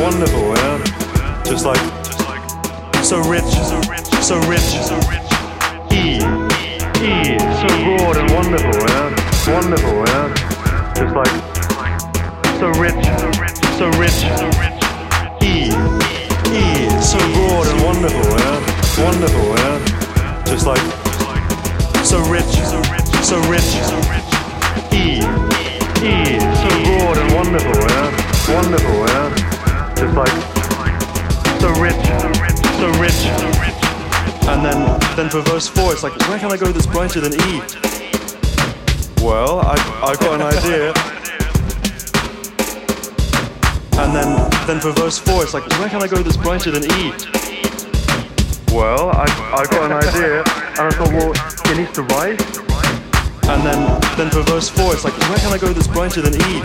Wonderful, yeah? Just like, so rich, so rich, so rich. E, E, so broad and wonderful, yeah? Wonderful, yeah? Just like, so rich, so rich, E, E, so broad and wonderful, yeah? Wonderful, yeah? Just like, so rich, so rich, E, E, so broad and wonderful, yeah? Wonderful, then, then for verse 4, it's like, where can I go that's brighter than E? Well, I, I've got an idea. And then, then for verse 4, it's like, where can I go that's brighter than E? Well, I, I've got an idea. And I thought, well, it needs to rise. And then, then for verse 4, it's like, where can I go that's brighter than E?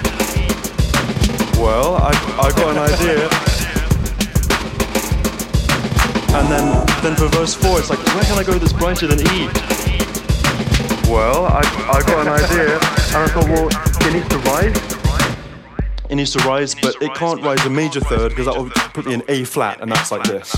Well, I, I've got an idea. And then, then for verse 4, it's like, where can I go that's brighter than E? Well, I, I've got an idea. And I thought, well, it needs to rise. It needs to rise, but it can't rise a major third because that will put me in A flat, and that's like this.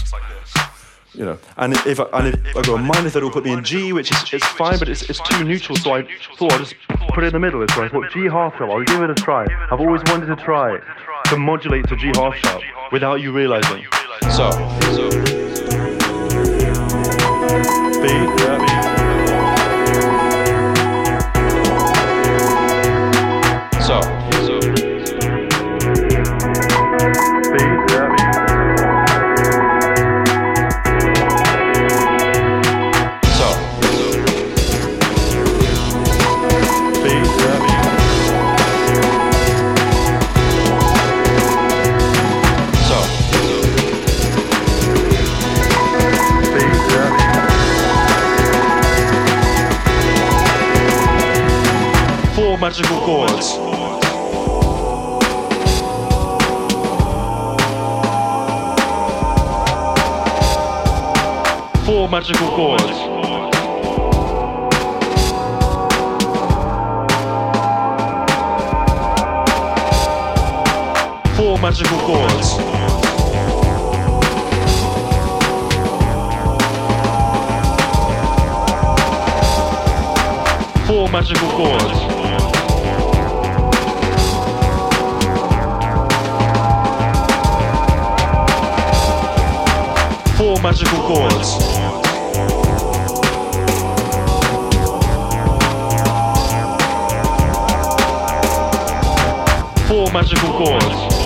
You know, and if I, and if I go a minor third, it will put me in G, which is it's fine, but it's, it's too neutral. So I thought I'll just put it in the middle. So I thought G half sharp. I'll give it a try. I've always wanted to try to modulate to G half sharp without you realizing. So, so B, yeah. Magical chords. Four magical chords. Four magical chords. Four magical chords. Four magical chords. Four magical chords.